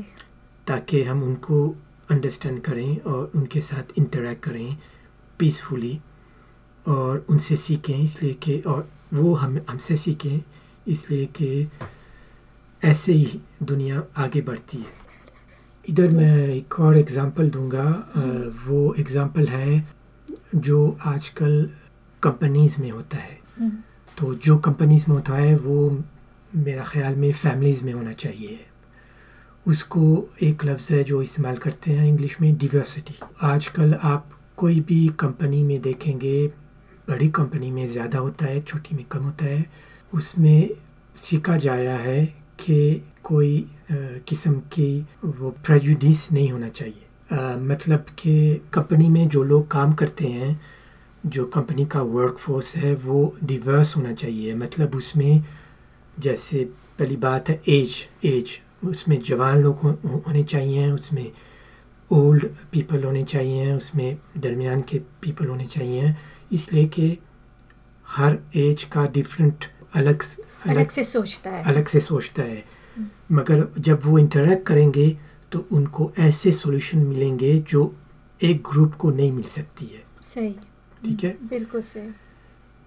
ताकि हम उनको अंडरस्टैंड करें और उनके साथ इंटरेक्ट करें पीसफुली और उनसे सीखें इसलिए कि और वो हम हमसे सीखें इसलिए कि ऐसे ही दुनिया आगे बढ़ती है। इधर मैं एक और एग्ज़ाम्पल दूँगा वो एग्ज़ाम्पल है जो आजकल कंपनीज़ में होता है। हम्म, तो जो कंपनीज़ में होता है वो मेरा ख्याल में फैमिलीज़ में होना चाहिए। उसको एक लफ्ज़ है जो इस्तेमाल करते हैं इंग्लिश में डिवर्सिटी आजकल आप कोई भी कंपनी में देखेंगे बड़ी कंपनी में ज़्यादा होता है छोटी में कम होता है। उसमें सीखा जाया है कि कोई किस्म की वो प्रेजुडिस नहीं होना चाहिए। अ, मतलब कि कंपनी में जो लोग काम करते हैं जो कंपनी का वर्क फोर्स है वो डिवर्स होना चाहिए। मतलब उसमें जैसे पहली बात है एज एज उसमें जवान लोग हो, हो- होने चाहिए उसमें ओल्ड पीपल होने चाहिए उसमें दरमियान के पीपल होने चाहिए। इसलिए कि हर एज का डिफरेंट अलग अलग से सोचता है। अलग से सोचता है। मगर जब वो इंटरेक्ट करेंगे तो उनको ऐसे सॉल्यूशन मिलेंगे जो एक ग्रुप को नहीं मिल सकती है। सही। ठीक है? बिल्कुल सही।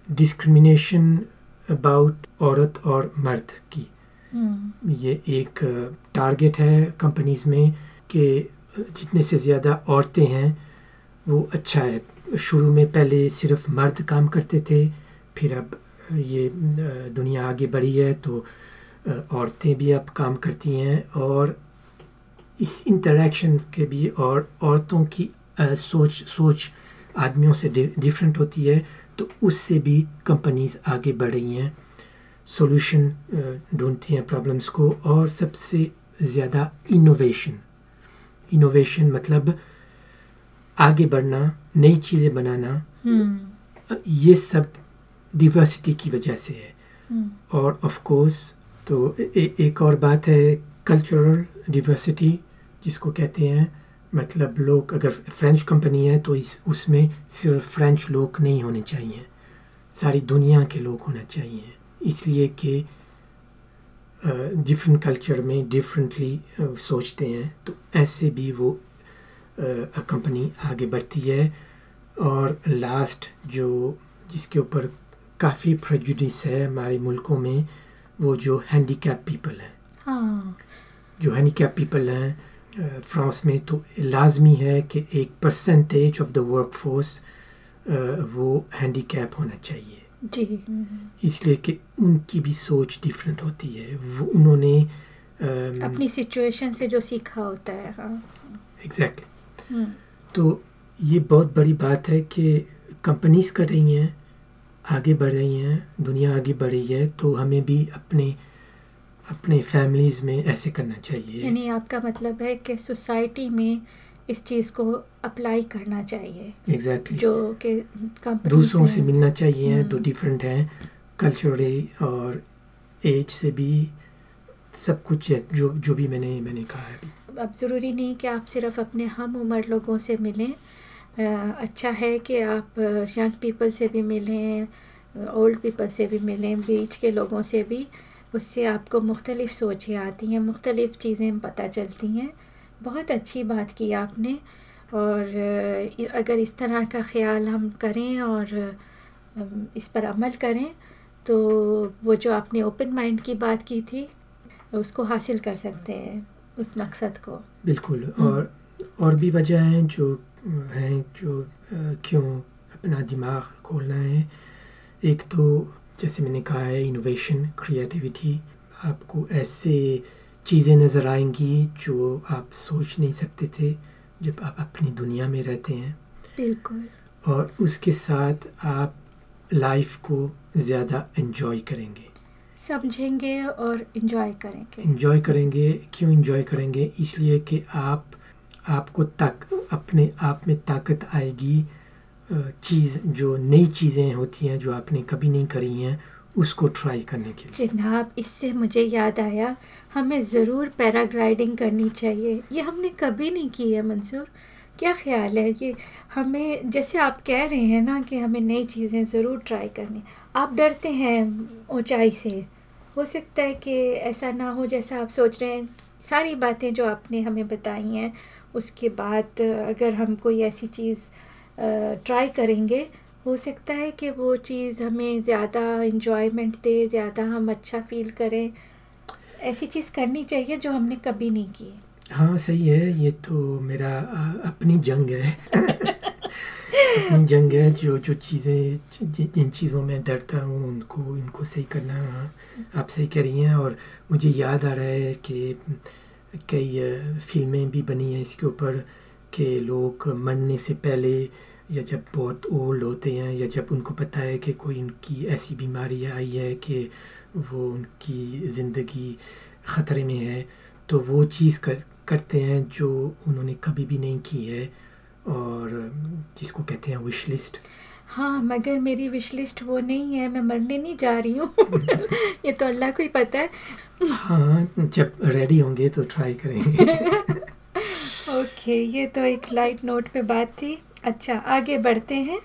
डिस्क्रिमिनेशन अबाउट औरत और मर्द की। हम्म, ये एक टारगेट है कंपनीज़ में कि जितने से ज़्यादा औरतें हैं वो अच्छा है। शुरू में पहले सिर्फ़ मर्द काम करते थे फिर अब ये दुनिया आगे बढ़ी है तो औरतें भी अब काम करती हैं और इस इंटरेक्शन के भी और औरतों की सोच सोच आदमियों से डिफरेंट होती है तो उससे भी कंपनीज़ आगे बढ़ रही हैं। सॉल्यूशन ढूंढती हैं प्रॉब्लम्स को और सबसे ज़्यादा इनोवेशन। इनोवेशन मतलब आगे बढ़ना नई चीज़ें बनाना। हम्म, ये सब डिवर्सिटी की वजह से है। हम्म, और ऑफ़ कोर्स तो ए- एक और बात है कल्चरल डिवर्सिटी जिसको कहते हैं मतलब लोग अगर फ्रेंच कंपनी है तो इस उसमें सिर्फ़ फ्रेंच लोग नहीं होने चाहिए। सारी दुनिया के लोग होना चाहिए। इसलिए कि डिफरेंट कल्चर में डिफरेंटली सोचते हैं तो ऐसे भी वो कंपनी आगे बढ़ती है। और लास्ट जो जिसके ऊपर काफ़ी प्रेजुडिस है हमारे मुल्कों में वो जो हैंडीकैप पीपल हैं। हाँ। जो हैंडीकैप पीपल हैं फ्रांस में तो लाजमी है कि एक percentage of the work force वो हैंडीकैप होना चाहिए। जी। इसलिए कि उनकी भी सोच डिफरेंट होती है। वो उन्होंने अपनी सिचुएशन से जो सीखा होता है हाँ। एग्जैक्टली हम्म, तो ये बहुत बड़ी बात है कि कंपनीज़ कर रही हैं आगे बढ़ रही हैं दुनिया आगे बढ़ रही है तो हमें भी अपने अपने फैमिलीज़ में ऐसे करना चाहिए यानी आपका मतलब है कि सोसाइटी में इस चीज़ को अप्लाई करना चाहिए एग्जैक्टली exactly. जो कि दूसरों से मिलना चाहिए हम्म। दो डिफरेंट हैं कल्चरली और एज से भी सब कुछ है, जो जो भी मैंने मैंने कहा है अभी अब ज़रूरी नहीं कि आप सिर्फ़ अपने हम उम्र लोगों से मिलें अच्छा है कि आप यंग पीपल से भी मिलें ओल्ड पीपल से भी मिलें बीच के लोगों से भी उससे आपको मुख्तलिफ़ सोचें आती हैं मुख्तलिफ़ चीज़ें पता चलती हैं बहुत अच्छी बात की आपने और अगर इस तरह का ख्याल हम करें और इस पर अमल करें तो वो जो आपने ओपन माइंड की बात की थी उसको हासिल कर सकते हैं उस मकसद को बिल्कुल हम्म। और और भी वजह हैं जो हैं जो क्यों अपना दिमाग खोलना है। एक तो जैसे मैंने कहा है इनोवेशन क्रिएटिविटी आपको ऐसे चीज़ें नज़र आएँगी जो आप सोच नहीं सकते थे जब आप अपनी दुनिया में रहते हैं। बिल्कुल। और उसके साथ आप लाइफ को ज़्यादा एंजॉय करेंगे। समझेंगे और इन्जॉय करेंगे। इंजॉय करेंगे क्यों इंजॉय करेंगे? इसलिए कि आप आपको तक, अपने आप में ताकत आएगी। चीज़, जो नई चीज़ें होती हैं, जो आपने कभी नहीं करी हैं, उसको ट्राई करने के लिए। जनाब, इससे मुझे याद आया, हमें ज़रूर पैराग्लाइडिंग करनी चाहिए। ये हमने कभी नहीं की है, मंसूर। क्या ख्याल है ये हमें, जैसे आप कह रहे हैं ना कि हमें नई चीज़ें ज़रूर ट्राई करनी, आप डरते हैं ऊंचाई से? हो सकता है कि ऐसा ना हो जैसा आप सोच रहे हैं। सारी बातें जो आपने हमें बताई हैं उसके बाद, अगर हम कोई ऐसी चीज़ ट्राई करेंगे, हो सकता है कि वो चीज़ हमें ज़्यादा इंजॉयमेंट दे, ज़्यादा हम अच्छा फील करें। ऐसी चीज़ करनी चाहिए जो हमने कभी नहीं की। हाँ सही है, ये तो मेरा अपनी जंग है। अपनी जंग है जो जो चीज़ें जिन चीज़ों में डरता हूँ, उनको, इनको सही करना आप सही हैं और मुझे याद आ रहा है कि कई फ़िल्में भी बनी हैं इसके ऊपर कि लोग मरने से पहले या जब बहुत ओल्ड होते हैं या जब उनको पता है कि कोई उनकी ऐसी बीमारी आई है कि वो उनकी ज़िंदगी ख़तरे में है तो वो चीज़ कर करते हैं जो उन्होंने कभी भी नहीं की है और जिसको कहते हैं विश लिस्ट हाँ मगर मेरी विश लिस्ट वो नहीं है मैं मरने नहीं जा रही हूँ। ये तो अल्लाह को ही पता है। हाँ जब रेडी होंगे तो ट्राई करेंगे। ओके ये तो एक लाइट नोट पे बात थी। अच्छा आगे बढ़ते हैं।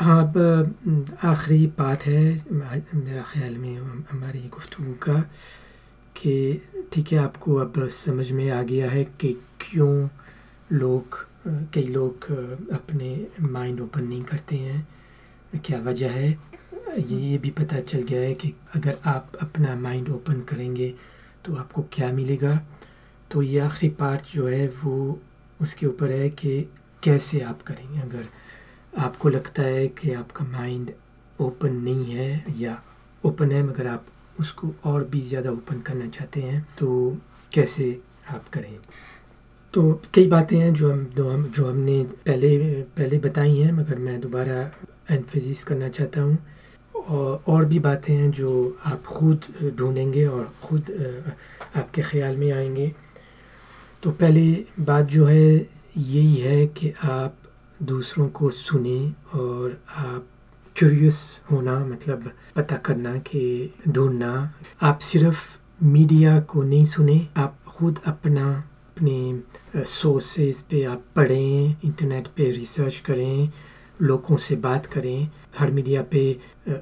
हाँ अब आखिरी पार्ट है मेरा ख्याल में हमारी गुफ्तु का कि ठीक है आपको अब समझ में आ गया है कि क्यों लोग कई लोग अपने माइंड ओपन नहीं करते हैं। क्या वजह है? ये भी पता चल गया है कि अगर आप अपना माइंड ओपन करेंगे तो आपको क्या मिलेगा? तो ये आखिरी पार्ट जो है, वो उसके ऊपर है कि कैसे आप करेंगे? अगर आपको लगता है कि आपका माइंड ओपन नहीं है, या ओपन है, मगर आप उसको और भी ज़्यादा ओपन करना चाहते हैं तो कैसे आप करें? तो कई बातें हैं जो हम जो हम, जो हमने पहले पहले बताई हैं, मगर मैं दोबारा एनफेसिस करना चाहता हूँ। और भी बातें हैं जो आप खुद ढूंढेंगे और खुद आपके ख्याल में आएँगे। तो पहले बात जो है, यही है कि आप दूसरों को सुने और आप क्यूरियस होना मतलब पता करना कि ढूंढना। आप सिर्फ़ मीडिया को नहीं सुने, आप खुद अपना, अपने सोर्सेज पे आप पढ़ें इंटरनेट पे रिसर्च करें लोगों से बात करें। हर मीडिया पे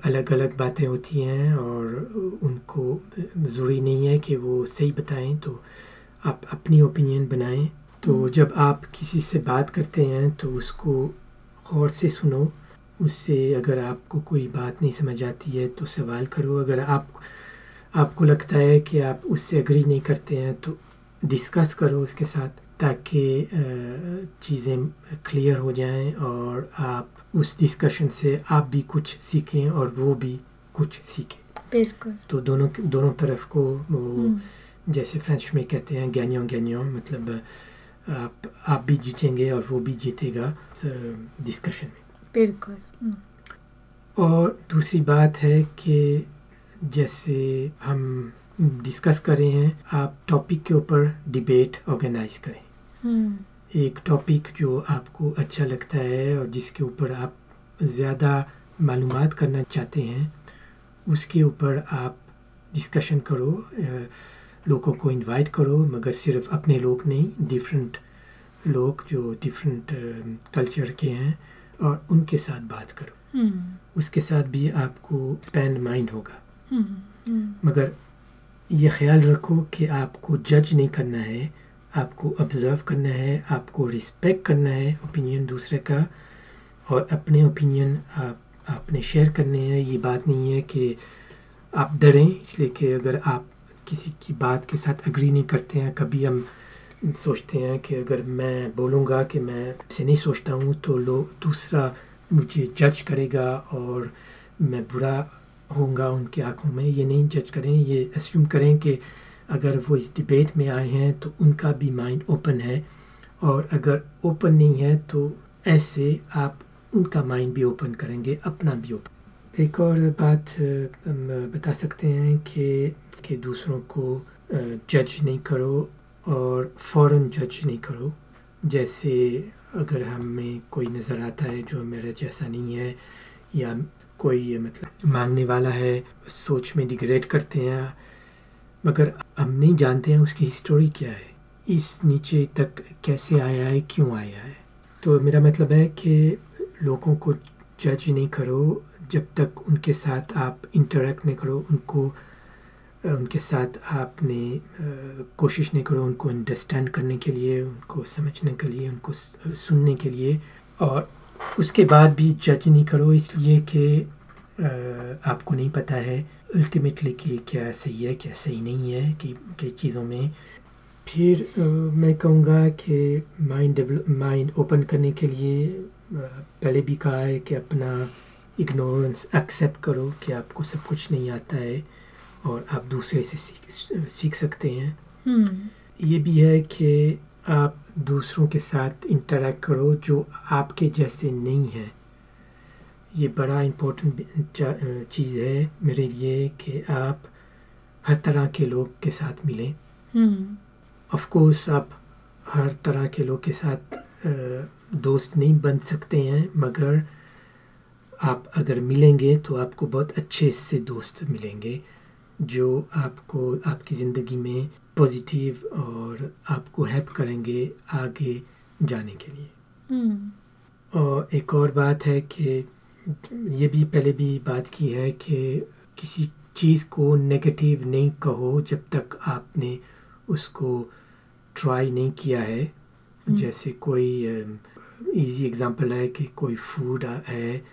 अलग अलग बातें होती हैं और उनको ज़रूरी नहीं है कि वो सही बताएँ तो आप अपनी ओपिनियन बनाएँ। तो जब आप किसी से बात करते हैं तो उसको गौर से सुनो। उससे अगर आपको कोई बात नहीं समझ आती है तो सवाल करो। अगर आप आपको लगता है कि आप उससे एग्री नहीं करते हैं तो डिस्कस करो उसके साथ। ताकि चीज़ें क्लियर हो जाएँ और आप उस डिस्कशन से आप भी कुछ सीखें और वो भी कुछ सीखें। बिल्कुल। तो दोनों दोनों तरफ़ को वो हम्म, जैसे फ्रेंच में कहते हैं गैनियों गैनियों मतलब आप आप भी जीतेंगे और वो भी जीतेगा डिस्कशन में। बिल्कुल। हम्म, और दूसरी बात है कि जैसे हम डिस्कस कर रहे हैं आप टॉपिक के ऊपर डिबेट ऑर्गेनाइज करें। एक टॉपिक जो आपको अच्छा लगता है और जिसके ऊपर आप ज़्यादा मालूम करना चाहते हैं उसके ऊपर आप डिस्कशन करो लोगों को इनवाइट करो मगर सिर्फ़ अपने लोग नहीं डिफरेंट लोग जो डिफरेंट कल्चर के हैं और उनके साथ बात करो। हम्म। उसके साथ भी आपको स्पेंड माइंड होगा। हम्म हम्म। मगर ये ख्याल रखो कि आपको जज नहीं करना है आपको ऑब्ज़र्व करना है, आपको रिस्पेक्ट करना है ओपिनियन दूसरे का और अपने ओपिनियन आप, आपने शेयर करने हैं। ये बात नहीं है कि आप डरें, इसलिए कि अगर आप किसी की बात के साथ अग्री नहीं करते हैं, कभी हम सोचते हैं कि अगर मैं बोलूँगा कि मैं ऐसे नहीं सोचता हूँ तो लोग दूसरा मुझे जज करेगा और मैं बुरा होऊँगा उनकी आँखों में। ये नहीं जज करें, ये अस्यूम करें कि अगर वो इस डिबेट में आए हैं तो उनका भी माइंड ओपन है। और अगर ओपन नहीं है तो ऐसे आप उनका माइंड भी ओपन करेंगे, अपना भी ओपन एक और बात बता सकते हैं कि कि दूसरों को जज नहीं करो और फ़ौरन जज नहीं करो। जैसे अगर हमें कोई नज़र आता है जो मेरे जैसा नहीं है, या कोई मतलब मांगने वाला है, सोच में डिग्रेड करते हैं मगर हम नहीं जानते हैं उसकी हिस्टोरी क्या है। इस नीचे तक कैसे आया है, क्यों आया है। तो मेरा मतलब है कि लोगों को जज नहीं करो, जब तक उनके साथ आप इंटरेक्ट नहीं करो, उनको उनके साथ आपने कोशिश नहीं करो उनको अंडरस्टैंड करने के लिए, उनको समझने के लिए, उनको सुनने के लिए। और उसके बाद भी जज नहीं करो, इसलिए कि आपको नहीं पता है अल्टीमेटली कि क्या सही है क्या सही नहीं है कि कई चीज़ों में। फिर अ, मैं कहूँगा कि माइंड डेवलप माइंड ओपन करने के लिए पहले भी कहा है कि अपना इग्नोरेंस एक्सेप्ट करो कि आपको सब कुछ नहीं आता है और आप दूसरे से सीख सीख सकते हैं। हम्म। ये भी है कि आप दूसरों के साथ इंटरेक्ट करो जो आपके जैसे नहीं है। ये बड़ा इम्पोर्टेंट चीज़ है मेरे लिए कि आप हर तरह के लोग के साथ मिलें। हम्म। ऑफ़ कोर्स आप हर तरह के लोग के साथ दोस्त नहीं बन सकते हैं मगर आप अगर मिलेंगे तो आपको बहुत अच्छे से दोस्त मिलेंगे जो आपको आपकी ज़िंदगी में पॉजिटिव और आपको हेल्प करेंगे आगे जाने के लिए। हम्म। और एक और बात है कि ये भी पहले भी बात की है कि किसी चीज़ को नेगेटिव नहीं कहो जब तक आपने उसको ट्राई नहीं किया है। हम्म। जैसे कोई इजी एग्जांपल है कि कोई फ़ूड है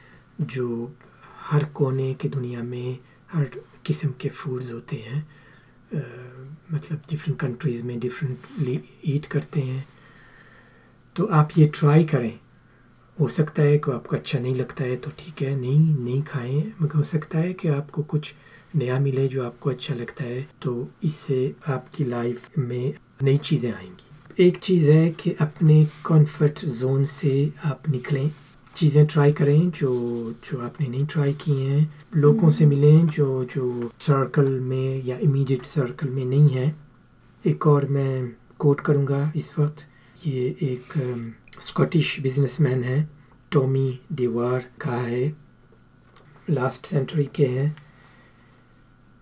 जो हर कोने की दुनिया में हर किस्म के फूड्स होते हैं। अ, मतलब डिफरेंट कंट्रीज़ में डिफरेंटली ईट करते हैं। तो आप ये ट्राई करें। हो सकता है कि आपको अच्छा नहीं लगता है तो ठीक है नहीं नहीं खाएँ मगर हो सकता है कि आपको कुछ नया मिले जो आपको अच्छा लगता है तो इससे आपकी लाइफ में नई चीज़ें आएँगी। एक चीज़ है कि अपने कंफर्ट जोन से आप निकलें। चीज़ें ट्राई करें जो जो आपने नहीं ट्राई की हैं। लोगों से मिलें जो जो सर्कल में या इमीडिएट सर्कल में नहीं है। एक और मैं कोट करूँगा इस वक्त ये एक स्कॉटिश बिजनेसमैन है टॉमी दीवार का है लास्ट सेंचुरी के हैं।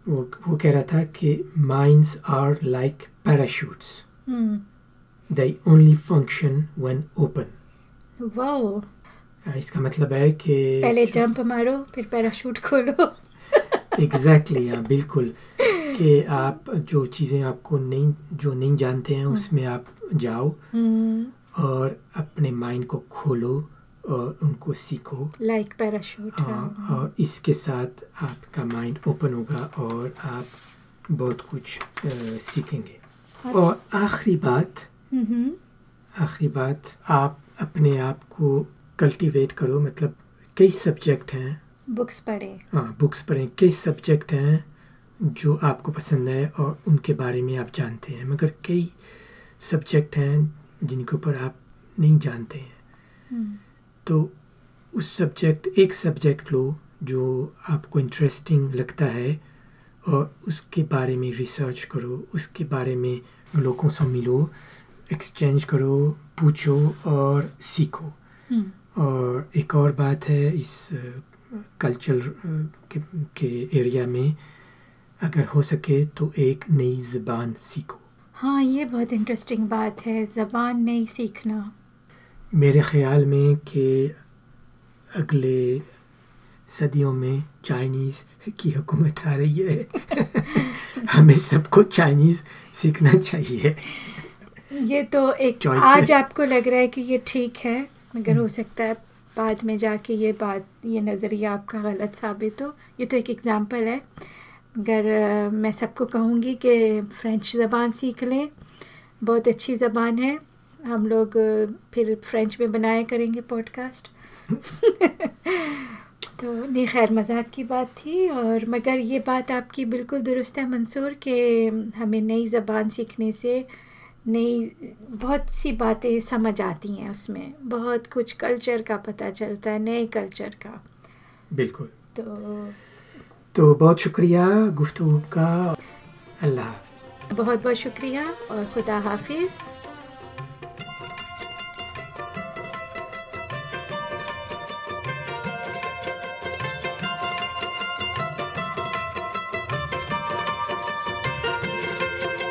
वो वो कह रहा था कि minds are like parachutes they only function when open wow इसका मतलब है कि पहले जंप मारो फिर पैराशूट खोलो। एग्जैक्टली हाँ बिल्कुल। कि आप जो चीज़ें आपको नहीं जो नहीं जानते हैं उसमें आप जाओ। हम्म और अपने माइंड को खोलो और उनको सीखो। लाइक like पैराशूट हाँ और इसके साथ आपका माइंड ओपन होगा और आप बहुत कुछ अ, सीखेंगे। और आखिरी बात हम्म आखिरी बात आप अपने आप को कल्टीवेट करो मतलब कई सब्जेक्ट हैं। बुक्स पढ़े। हाँ बुक्स पढ़ें। कई सब्जेक्ट हैं जो आपको पसंद है और उनके बारे में आप जानते हैं मगर कई सब्जेक्ट हैं जिनके ऊपर आप नहीं जानते हैं। हम्म। तो उस सब्जेक्ट एक सब्जेक्ट लो जो आपको इंटरेस्टिंग लगता है और उसके बारे में रिसर्च करो उसके बारे में लोगों से मिलो एक्सचेंज करो पूछो और सीखो। हम्म, और एक और बात है इस कल्चर के, के एरिया में अगर हो सके तो एक नई ज़बान सीखो। हाँ ये बहुत इंटरेस्टिंग बात है ज़बान नहीं सीखना। मेरे ख्याल में कि अगले सदियों में चाइनीज़ की हुकूमत आ रही है। हमें सबको चाइनीज़ सीखना चाहिए। ये तो एक Choice आज है। आपको लग रहा है कि ये ठीक है मगर हो सकता है बाद में जाके ये बात ये नज़रिया आपका गलत साबित हो। ये तो एक एग्ज़ाम्पल है। मगर अ, मैं सबको कहूँगी कि फ़्रेंच ज़बान सीख लें। बहुत अच्छी ज़बान है। हम लोग फिर फ्रेंच में बनाया करेंगे पॉडकास्ट तो नहीं खैर मज़ाक की बात थी और मगर ये बात आपकी बिल्कुल दुरुस्त है मंसूर कि हमें नई ज़बान सीखने से नई बहुत सी बातें समझ आती हैं उसमें। बहुत कुछ कल्चर का पता चलता है नए कल्चर का। बिल्कुल। तो तो बहुत शुक्रिया गुफ्तु का। अल्लाह हाफिज़। बहुत बहुत शुक्रिया और खुदा हाफिज़।